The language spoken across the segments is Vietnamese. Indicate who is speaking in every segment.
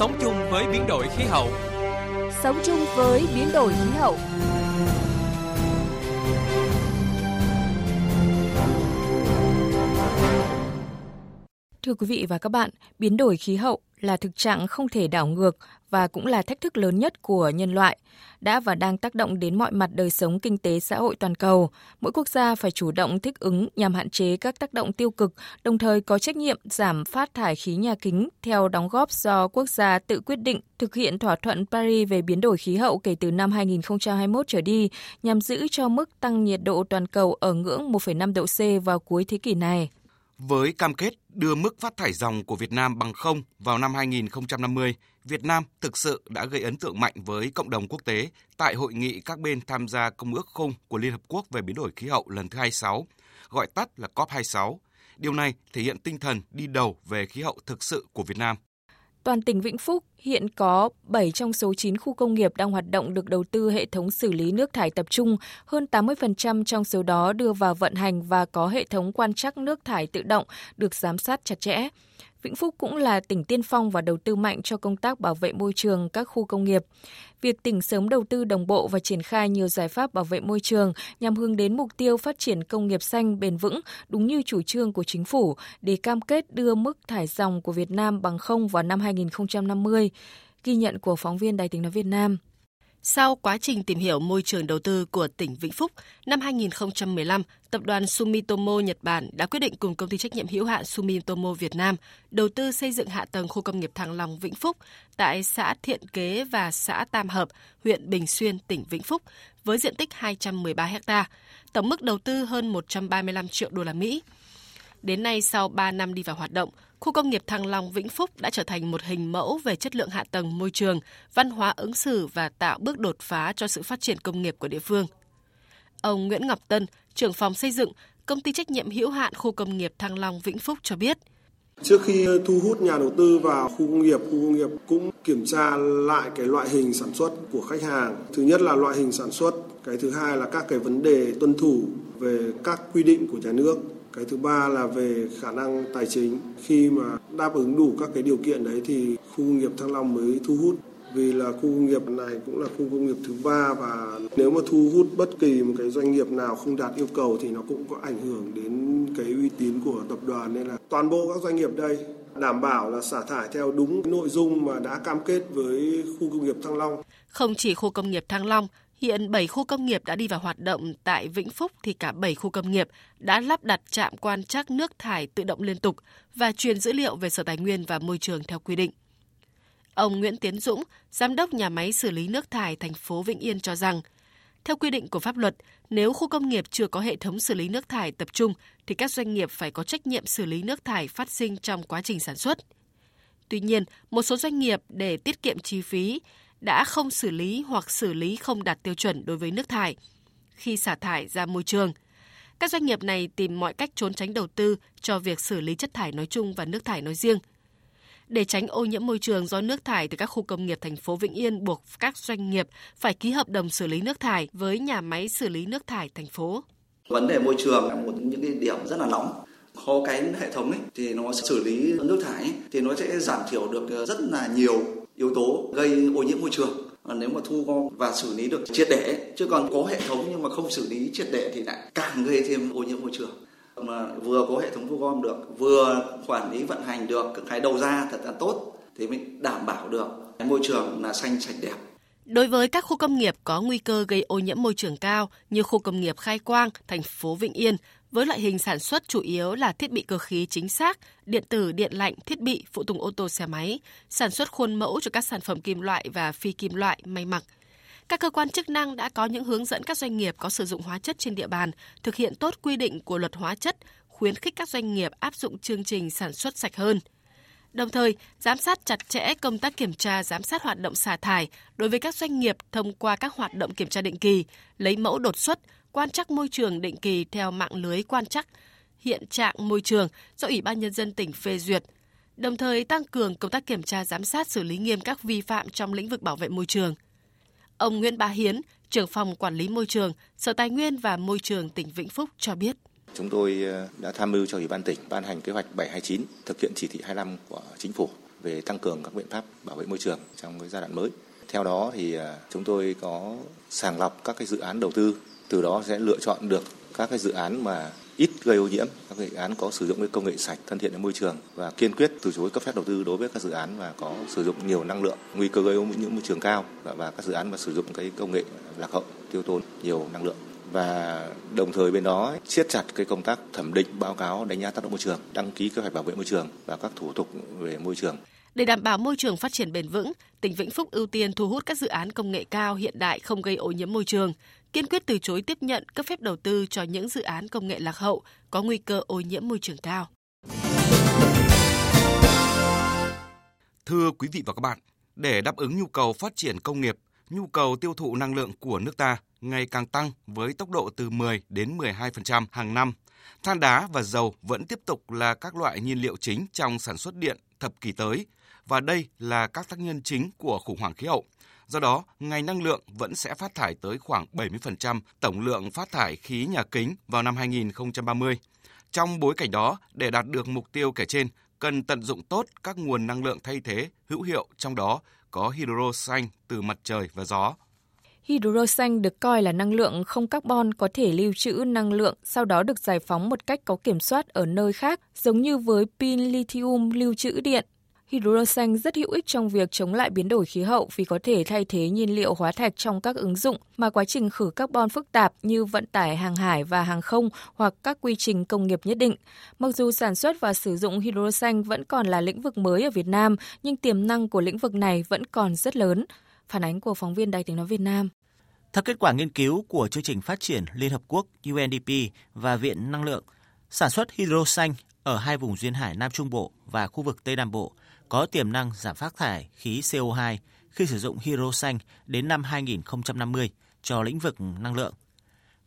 Speaker 1: Sống chung với biến đổi khí hậu.
Speaker 2: Sống chung với biến đổi khí hậu. Thưa quý vị và các bạn, biến đổi khí hậu là thực trạng không thể đảo ngược và cũng là thách thức lớn nhất của nhân loại, đã và đang tác động đến mọi mặt đời sống kinh tế xã hội toàn cầu. Mỗi quốc gia phải chủ động thích ứng nhằm hạn chế các tác động tiêu cực, đồng thời có trách nhiệm giảm phát thải khí nhà kính theo đóng góp do quốc gia tự quyết định thực hiện thỏa thuận Paris về biến đổi khí hậu kể từ năm 2021 trở đi, nhằm giữ cho mức tăng nhiệt độ toàn cầu ở ngưỡng 1,5 độ C vào cuối thế kỷ này
Speaker 3: với cam kết đưa mức phát thải dòng của Việt Nam bằng không vào năm 2050, Việt Nam thực sự đã gây ấn tượng mạnh với cộng đồng quốc tế tại hội nghị các bên tham gia Công ước Khung của Liên Hợp Quốc về biến đổi khí hậu lần thứ 26, gọi tắt là COP26. Điều này thể hiện tinh thần đi đầu về khí hậu thực sự của Việt Nam.
Speaker 2: Toàn tỉnh Vĩnh Phúc hiện có 7 trong số 9 khu công nghiệp đang hoạt động được đầu tư hệ thống xử lý nước thải tập trung, hơn 80% trong số đó đưa vào vận hành và có hệ thống quan trắc nước thải tự động được giám sát chặt chẽ. Vĩnh Phúc cũng là tỉnh tiên phong và đầu tư mạnh cho công tác bảo vệ môi trường các khu công nghiệp. Việc tỉnh sớm đầu tư đồng bộ và triển khai nhiều giải pháp bảo vệ môi trường nhằm hướng đến mục tiêu phát triển công nghiệp xanh bền vững, đúng như chủ trương của chính phủ, để cam kết đưa mức thải dòng của Việt Nam bằng không vào năm 2050. Ghi nhận của phóng viên Đài tiếng nói Việt Nam.
Speaker 4: Sau quá trình tìm hiểu môi trường đầu tư của tỉnh Vĩnh Phúc, năm 2015, tập đoàn Sumitomo Nhật Bản đã quyết định cùng công ty trách nhiệm hữu hạn Sumitomo Việt Nam đầu tư xây dựng hạ tầng khu công nghiệp Thăng Long Vĩnh Phúc tại xã Thiện Kế và xã Tam Hợp, huyện Bình Xuyên, tỉnh Vĩnh Phúc với diện tích 213 ha, tổng mức đầu tư hơn 135 triệu đô la Mỹ. Đến nay, sau 3 năm đi vào hoạt động, khu công nghiệp Thăng Long Vĩnh Phúc đã trở thành một hình mẫu về chất lượng hạ tầng môi trường, văn hóa ứng xử và tạo bước đột phá cho sự phát triển công nghiệp của địa phương. Ông Nguyễn Ngọc Tân, trưởng phòng xây dựng, công ty trách nhiệm hữu hạn khu công nghiệp Thăng Long Vĩnh Phúc cho biết.
Speaker 5: Trước khi thu hút nhà đầu tư vào khu công nghiệp, khu công nghiệp cũng kiểm tra lại cái loại hình sản xuất của khách hàng. Thứ nhất là loại hình sản xuất, cái thứ hai là các cái vấn đề tuân thủ về các quy định của nhà nước cái thứ ba là về khả năng tài chính. Khi mà đáp ứng đủ các cái điều kiện đấy thì khu công nghiệp thăng long mới thu hút. Vì là khu công nghiệp này cũng là khu công nghiệp thứ ba và nếu mà thu hút bất kỳ một cái doanh nghiệp nào không đạt yêu cầu thì nó cũng có ảnh hưởng đến cái uy tín của tập đoàn. Nên là toàn bộ các doanh nghiệp đây đảm bảo là xả thải theo đúng nội dung mà đã cam kết với khu công nghiệp Thăng Long.
Speaker 4: Không chỉ khu công nghiệp Thăng Long, Hiện 7 khu công nghiệp đã đi vào hoạt động tại Vĩnh Phúc thì cả 7 khu công nghiệp đã lắp đặt trạm quan trắc nước thải tự động liên tục và truyền dữ liệu về Sở Tài nguyên và Môi trường theo quy định. Ông Nguyễn Tiến Dũng, giám đốc nhà máy xử lý nước thải thành phố Vĩnh Yên cho rằng, theo quy định của pháp luật, nếu khu công nghiệp chưa có hệ thống xử lý nước thải tập trung thì các doanh nghiệp phải có trách nhiệm xử lý nước thải phát sinh trong quá trình sản xuất. Tuy nhiên, một số doanh nghiệp để tiết kiệm chi phí đã không xử lý hoặc xử lý không đạt tiêu chuẩn đối với nước thải khi xả thải ra môi trường. Các doanh nghiệp này tìm mọi cách trốn tránh đầu tư cho việc xử lý chất thải nói chung và nước thải nói riêng. Để tránh ô nhiễm môi trường do nước thải từ các khu công nghiệp thành phố Vĩnh Yên buộc các doanh nghiệp phải ký hợp đồng xử lý nước thải với nhà máy xử lý nước thải thành phố.
Speaker 6: Vấn đề môi trường là một những cái điểm rất là nóng có cái hệ thống ấy thì nó xử lý nước thải ấy, thì nó sẽ giảm thiểu được rất là nhiều yếu tố gây ô nhiễm môi trường. Nếu mà thu gom và xử lý được triệt để chứ còn có hệ thống nhưng mà không xử lý triệt để thì lại càng gây thêm ô nhiễm môi trường. Mà vừa có hệ thống thu gom được vừa quản lý vận hành được cái đầu ra thật là tốt thì mình đảm bảo được cái môi trường là xanh sạch đẹp.
Speaker 4: Đối với các khu công nghiệp có nguy cơ gây ô nhiễm môi trường cao như khu công nghiệp Khai Quang, thành phố Vĩnh Yên, với loại hình sản xuất chủ yếu là thiết bị cơ khí chính xác, điện tử, điện lạnh, thiết bị, phụ tùng ô tô xe máy, sản xuất khuôn mẫu cho các sản phẩm kim loại và phi kim loại, may mặc. Các cơ quan chức năng đã có những hướng dẫn các doanh nghiệp có sử dụng hóa chất trên địa bàn thực hiện tốt quy định của luật hóa chất, khuyến khích các doanh nghiệp áp dụng chương trình sản xuất sạch hơn. Đồng thời, giám sát chặt chẽ công tác kiểm tra giám sát hoạt động xả thải đối với các doanh nghiệp thông qua các hoạt động kiểm tra định kỳ, lấy mẫu đột xuất, quan trắc môi trường định kỳ theo mạng lưới quan trắc hiện trạng môi trường do Ủy ban Nhân dân tỉnh phê duyệt, đồng thời tăng cường công tác kiểm tra giám sát xử lý nghiêm các vi phạm trong lĩnh vực bảo vệ môi trường. Ông Nguyễn Bá Hiến, trưởng phòng quản lý môi trường, Sở Tài nguyên và Môi trường tỉnh Vĩnh Phúc cho biết.
Speaker 7: Chúng tôi ờ, đã tham mưu cho Ủy ban tỉnh ban hành kế hoạch 729 thực hiện chỉ thị 25 của chính phủ về tăng cường các biện pháp bảo vệ môi trường trong cái giai đoạn mới. Theo đó thì ờ, chúng tôi có sàng lọc các cái dự án đầu tư, từ đó sẽ lựa chọn được các cái dự án mà ít gây ô nhiễm, các dự án có sử dụng cái công nghệ sạch thân thiện với môi trường và kiên quyết từ chối cấp phép đầu tư đối với các dự án mà có sử dụng nhiều năng lượng, nguy cơ gây ô nhiễm môi trường cao và, và các dự án mà sử dụng cái công nghệ lạc hậu, tiêu tốn nhiều năng lượng và đồng thời bên đó siết chặt cái công tác thẩm định báo cáo đánh giá tác động môi trường, đăng ký kế hoạch bảo vệ môi trường và các thủ tục về môi trường.
Speaker 4: Để đảm bảo môi trường phát triển bền vững, tỉnh Vĩnh Phúc ưu tiên thu hút các dự án công nghệ cao hiện đại không gây ô nhiễm môi trường, kiên quyết từ chối tiếp nhận cấp phép đầu tư cho những dự án công nghệ lạc hậu có nguy cơ ô nhiễm môi trường cao.
Speaker 3: Thưa quý vị và các bạn, để đáp ứng nhu cầu phát triển công nghiệp, nhu cầu tiêu thụ năng lượng của nước ta ngày càng tăng với tốc độ từ 10 đến 12% hàng năm. Than đá và dầu vẫn tiếp tục là các loại nhiên liệu chính trong sản xuất điện thập kỷ tới và đây là các tác nhân chính của khủng hoảng khí hậu. Do đó, ngành năng lượng vẫn sẽ phát thải tới khoảng 70% tổng lượng phát thải khí nhà kính vào năm 2030. Trong bối cảnh đó, để đạt được mục tiêu kể trên, cần tận dụng tốt các nguồn năng lượng thay thế hữu hiệu trong đó có hydro xanh từ mặt trời và gió.
Speaker 2: Hydro xanh được coi là năng lượng không carbon có thể lưu trữ năng lượng, sau đó được giải phóng một cách có kiểm soát ở nơi khác, giống như với pin lithium lưu trữ điện. Hydro xanh rất hữu ích trong việc chống lại biến đổi khí hậu vì có thể thay thế nhiên liệu hóa thạch trong các ứng dụng mà quá trình khử carbon phức tạp như vận tải hàng hải và hàng không hoặc các quy trình công nghiệp nhất định. Mặc dù sản xuất và sử dụng hydro xanh vẫn còn là lĩnh vực mới ở Việt Nam, nhưng tiềm năng của lĩnh vực này vẫn còn rất lớn. Phản ánh của phóng viên Đài tiếng nói Việt Nam.
Speaker 8: Theo kết quả nghiên cứu của chương trình phát triển Liên Hợp Quốc UNDP và Viện Năng lượng, sản xuất hydro xanh ở hai vùng duyên hải Nam Trung Bộ và khu vực Tây Nam Bộ có tiềm năng giảm phát thải khí CO2 khi sử dụng hydro xanh đến năm 2050 cho lĩnh vực năng lượng.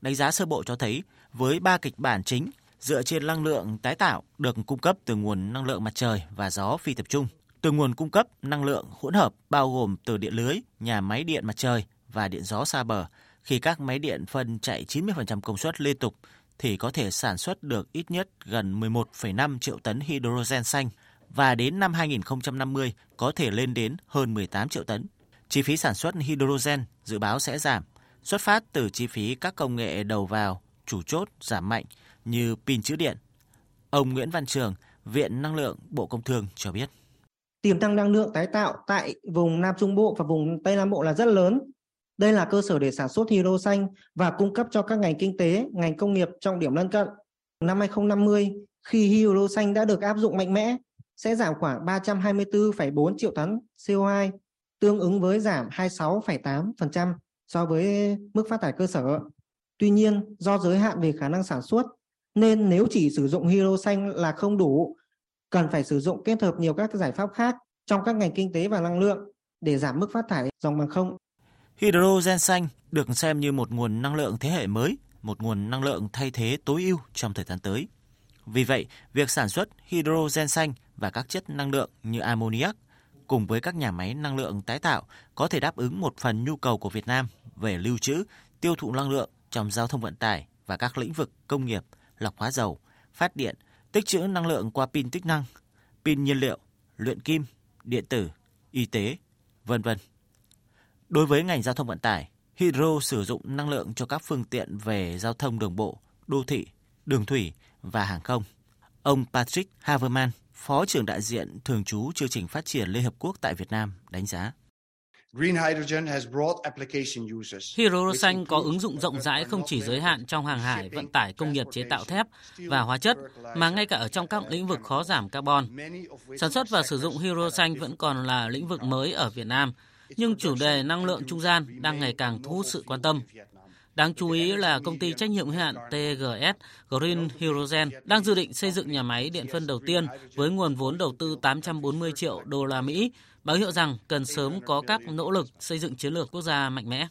Speaker 8: Đánh giá sơ bộ cho thấy với ba kịch bản chính dựa trên năng lượng tái tạo được cung cấp từ nguồn năng lượng mặt trời và gió phi tập trung, từ nguồn cung cấp năng lượng hỗn hợp bao gồm từ điện lưới, nhà máy điện mặt trời và điện gió xa bờ. Khi các máy điện phân chạy 90% công suất liên tục thì có thể sản xuất được ít nhất gần 11,5 triệu tấn hydrogen xanh và đến năm 2050 có thể lên đến hơn 18 triệu tấn. Chi phí sản xuất hydrogen dự báo sẽ giảm, xuất phát từ chi phí các công nghệ đầu vào, chủ chốt giảm mạnh như pin chữ điện. Ông Nguyễn Văn Trường, Viện Năng lượng Bộ Công Thương cho biết.
Speaker 9: Tiềm năng năng lượng tái tạo tại vùng Nam Trung Bộ và vùng Tây Nam Bộ là rất lớn. Đây là cơ sở để sản xuất hydro xanh và cung cấp cho các ngành kinh tế, ngành công nghiệp trọng điểm lân cận. Năm 2050, khi hydro xanh đã được áp dụng mạnh mẽ, sẽ giảm khoảng 324,4 triệu tấn CO2, tương ứng với giảm 26,8% so với mức phát thải cơ sở. Tuy nhiên, do giới hạn về khả năng sản xuất, nên nếu chỉ sử dụng hydro xanh là không đủ, cần phải sử dụng kết hợp nhiều các giải pháp khác trong các ngành kinh tế và năng lượng để giảm mức phát thải dòng bằng không.
Speaker 8: Hydrogen xanh được xem như một nguồn năng lượng thế hệ mới, một nguồn năng lượng thay thế tối ưu trong thời gian tới. Vì vậy, việc sản xuất hydrogen xanh và các chất năng lượng như ammoniac cùng với các nhà máy năng lượng tái tạo có thể đáp ứng một phần nhu cầu của Việt Nam về lưu trữ, tiêu thụ năng lượng trong giao thông vận tải và các lĩnh vực công nghiệp, lọc hóa dầu, phát điện, tích trữ năng lượng qua pin tích năng, pin nhiên liệu, luyện kim, điện tử, y tế, vân vân. Đối với ngành giao thông vận tải, Hydro sử dụng năng lượng cho các phương tiện về giao thông đường bộ, đô thị, đường thủy và hàng không. Ông Patrick Haverman, Phó trưởng đại diện thường trú chương trình phát triển Liên Hợp Quốc tại Việt Nam đánh giá.
Speaker 10: Hydro xanh có ứng dụng rộng rãi không chỉ giới hạn trong hàng hải, vận tải, công nghiệp chế tạo thép và hóa chất, mà ngay cả ở trong các lĩnh vực khó giảm carbon. Sản xuất và sử dụng hydro xanh vẫn còn là lĩnh vực mới ở Việt Nam, nhưng chủ đề năng lượng trung gian đang ngày càng thu hút sự quan tâm. Đáng chú ý là công ty trách nhiệm hữu hạn TGS Green Hydrogen đang dự định xây dựng nhà máy điện phân đầu tiên với nguồn vốn đầu tư 840 triệu đô la Mỹ, báo hiệu rằng cần sớm có các nỗ lực xây dựng chiến lược quốc gia mạnh mẽ.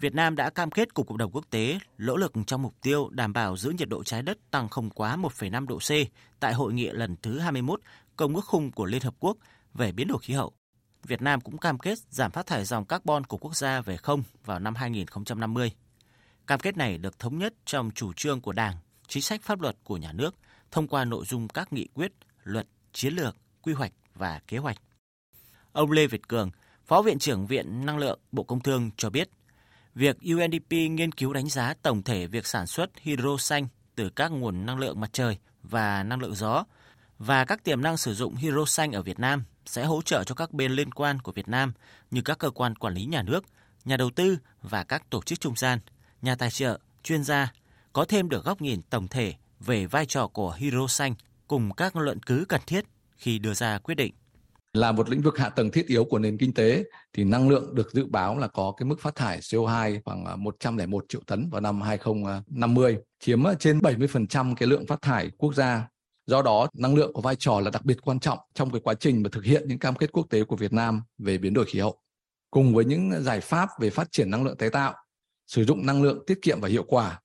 Speaker 8: Việt Nam đã cam kết cùng cộng đồng quốc tế nỗ lực trong mục tiêu đảm bảo giữ nhiệt độ trái đất tăng không quá 1,5 độ C tại hội nghị lần thứ 21 Công ước khung của Liên Hợp Quốc về biến đổi khí hậu. Việt Nam cũng cam kết giảm phát thải dòng carbon của quốc gia về không vào năm 2050. Cam kết này được thống nhất trong chủ trương của Đảng, chính sách pháp luật của nhà nước thông qua nội dung các nghị quyết, luật, chiến lược, quy hoạch và kế hoạch. Ông Lê Việt Cường, Phó Viện trưởng Viện Năng lượng Bộ Công Thương cho biết, việc UNDP nghiên cứu đánh giá tổng thể việc sản xuất hydro xanh từ các nguồn năng lượng mặt trời và năng lượng gió và các tiềm năng sử dụng hydro xanh ở Việt Nam sẽ hỗ trợ cho các bên liên quan của Việt Nam như các cơ quan quản lý nhà nước, nhà đầu tư và các tổ chức trung gian, nhà tài trợ, chuyên gia có thêm được góc nhìn tổng thể về vai trò của hydro xanh cùng các luận cứ cần thiết khi đưa ra quyết định.
Speaker 11: Là một lĩnh vực hạ tầng thiết yếu của nền kinh tế thì năng lượng được dự báo là có cái mức phát thải CO2 khoảng à, 101 triệu tấn vào năm 2050, chiếm à, trên 70% cái lượng phát thải quốc gia. Do đó, năng lượng có vai trò là đặc biệt quan trọng trong cái quá trình mà thực hiện những cam kết quốc tế của Việt Nam về biến đổi khí hậu. Cùng với những giải pháp về phát triển năng lượng tái tạo, sử dụng năng lượng tiết kiệm và hiệu quả,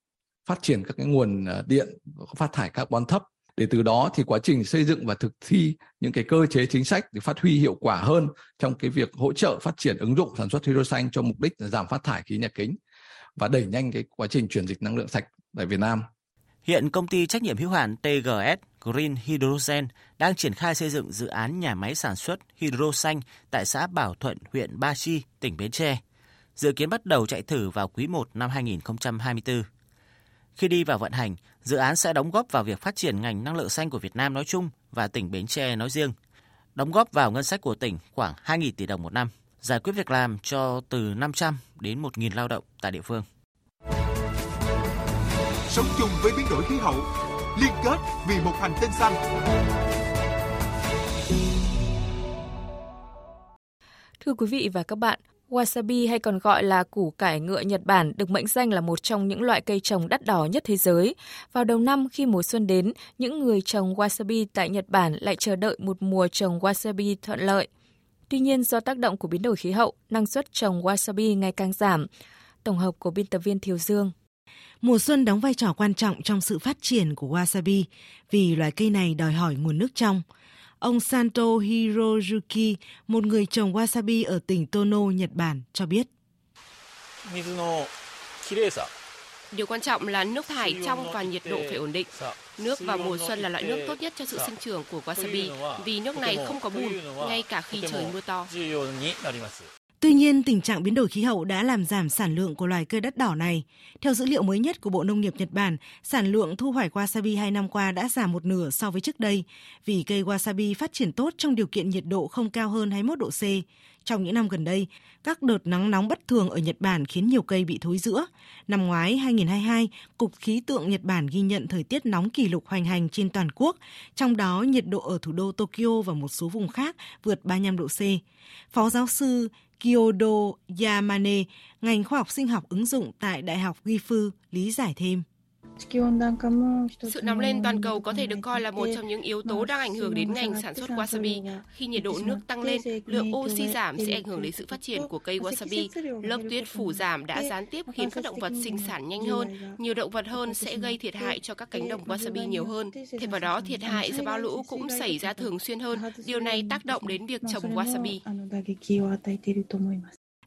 Speaker 11: phát triển các cái nguồn ờ, điện có phát thải carbon thấp để từ đó thì quá trình xây dựng và thực thi những cái cơ chế chính sách để phát huy hiệu quả hơn trong cái việc hỗ trợ phát triển ứng dụng sản xuất hydro xanh cho mục đích giảm phát thải khí nhà kính và đẩy nhanh cái quá trình chuyển dịch năng lượng sạch tại Việt Nam.
Speaker 8: Hiện công ty trách nhiệm hữu hạn TGS Green Hydrogen đang triển khai xây dựng dự án nhà máy sản xuất hydro xanh tại xã Bảo Thuận, huyện Ba Chi, tỉnh Bến Tre. Dự kiến bắt đầu chạy thử vào quý 1 năm 2024. Khi đi vào vận hành, dự án sẽ đóng góp vào việc phát triển ngành năng lượng xanh của Việt Nam nói chung và tỉnh Bến Tre nói riêng, đóng góp vào ngân sách của tỉnh khoảng 2.000 tỷ đồng một năm, giải quyết việc làm cho từ 500 đến 1.000 lao động tại địa phương.
Speaker 12: Sống chung với biến đổi khí hậu, liên kết vì một hành tinh xanh.
Speaker 2: Thưa quý vị và các bạn, Wasabi hay còn gọi là củ cải ngựa Nhật Bản được mệnh danh là một trong những loại cây trồng đắt đỏ nhất thế giới. Vào đầu năm khi mùa xuân đến, những người trồng wasabi tại Nhật Bản lại chờ đợi một mùa trồng wasabi thuận lợi. Tuy nhiên do tác động của biến đổi khí hậu, năng suất trồng wasabi ngày càng giảm. Tổng hợp của biên tập viên Thiều Dương.
Speaker 13: Mùa xuân đóng vai trò quan trọng trong sự phát triển của wasabi vì loài cây này đòi hỏi nguồn nước trong. Ông Santo Hiroyuki, một người trồng wasabi ở tỉnh Tono, Nhật Bản, cho biết.
Speaker 14: Điều quan trọng là nước thải trong và nhiệt độ phải ổn định. Nước vào mùa xuân là loại nước tốt nhất cho sự sinh trưởng của wasabi vì nước này không có bùn ngay cả khi trời mưa to.
Speaker 13: Tuy nhiên, tình trạng biến đổi khí hậu đã làm giảm sản lượng của loài cây đất đỏ này. Theo dữ liệu mới nhất của Bộ Nông nghiệp Nhật Bản, sản lượng thu hoạch wasabi hai năm qua đã giảm một nửa so với trước đây, vì cây wasabi phát triển tốt trong điều kiện nhiệt độ không cao hơn 21 độ C. Trong những năm gần đây, các đợt nắng nóng bất thường ở Nhật Bản khiến nhiều cây bị thối rữa. Năm ngoái 2022, Cục Khí tượng Nhật Bản ghi nhận thời tiết nóng kỷ lục hoành hành trên toàn quốc, trong đó nhiệt độ ở thủ đô Tokyo và một số vùng khác vượt 35 độ C. Phó giáo sư Kyodo Yamane, ngành khoa học sinh học ứng dụng tại Đại học Gifu, lý giải thêm.
Speaker 14: Sự nóng lên toàn cầu có thể được coi là một trong những yếu tố đang ảnh hưởng đến ngành sản xuất wasabi. Khi nhiệt độ nước tăng lên, lượng oxy giảm sẽ ảnh hưởng đến sự phát triển của cây wasabi. Lớp tuyết phủ giảm đã gián tiếp khiến các động vật sinh sản nhanh hơn. Nhiều động vật hơn sẽ gây thiệt hại cho các cánh đồng wasabi nhiều hơn. Thêm vào đó, thiệt hại do bão lũ cũng xảy ra thường xuyên hơn. Điều này tác động đến việc trồng wasabi.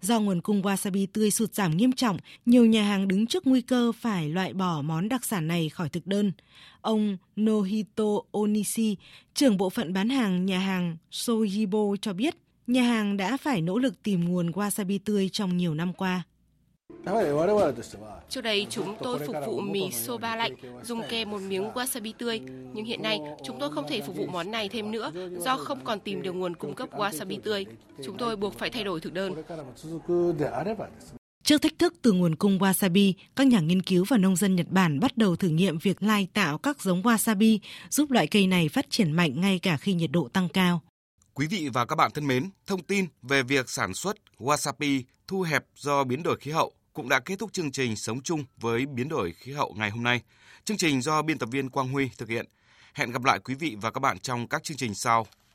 Speaker 13: Do nguồn cung wasabi tươi sụt giảm nghiêm trọng, nhiều nhà hàng đứng trước nguy cơ phải loại bỏ món đặc sản này khỏi thực đơn. Ông Nohito Onishi, trưởng bộ phận bán hàng nhà hàng Sojibo cho biết, nhà hàng đã phải nỗ lực tìm nguồn wasabi tươi trong nhiều năm qua.
Speaker 14: Trước đây chúng tôi phục vụ mì soba lạnh, dùng kèm một miếng wasabi tươi. Nhưng hiện nay chúng tôi không thể phục vụ món này thêm nữa do không còn tìm được nguồn cung cấp wasabi tươi. Chúng tôi buộc phải thay đổi thực đơn.
Speaker 13: Trước thách thức từ nguồn cung wasabi, các nhà nghiên cứu và nông dân Nhật Bản bắt đầu thử nghiệm việc lai tạo các giống wasabi giúp loại cây này phát triển mạnh ngay cả khi nhiệt độ tăng cao.
Speaker 3: Quý vị và các bạn thân mến, thông tin về việc sản xuất wasabi thu hẹp do biến đổi khí hậu cũng đã kết thúc chương trình Sống chung với biến đổi khí hậu ngày hôm nay. Chương trình do biên tập viên Quang Huy thực hiện. Hẹn gặp lại quý vị và các bạn trong các chương trình sau.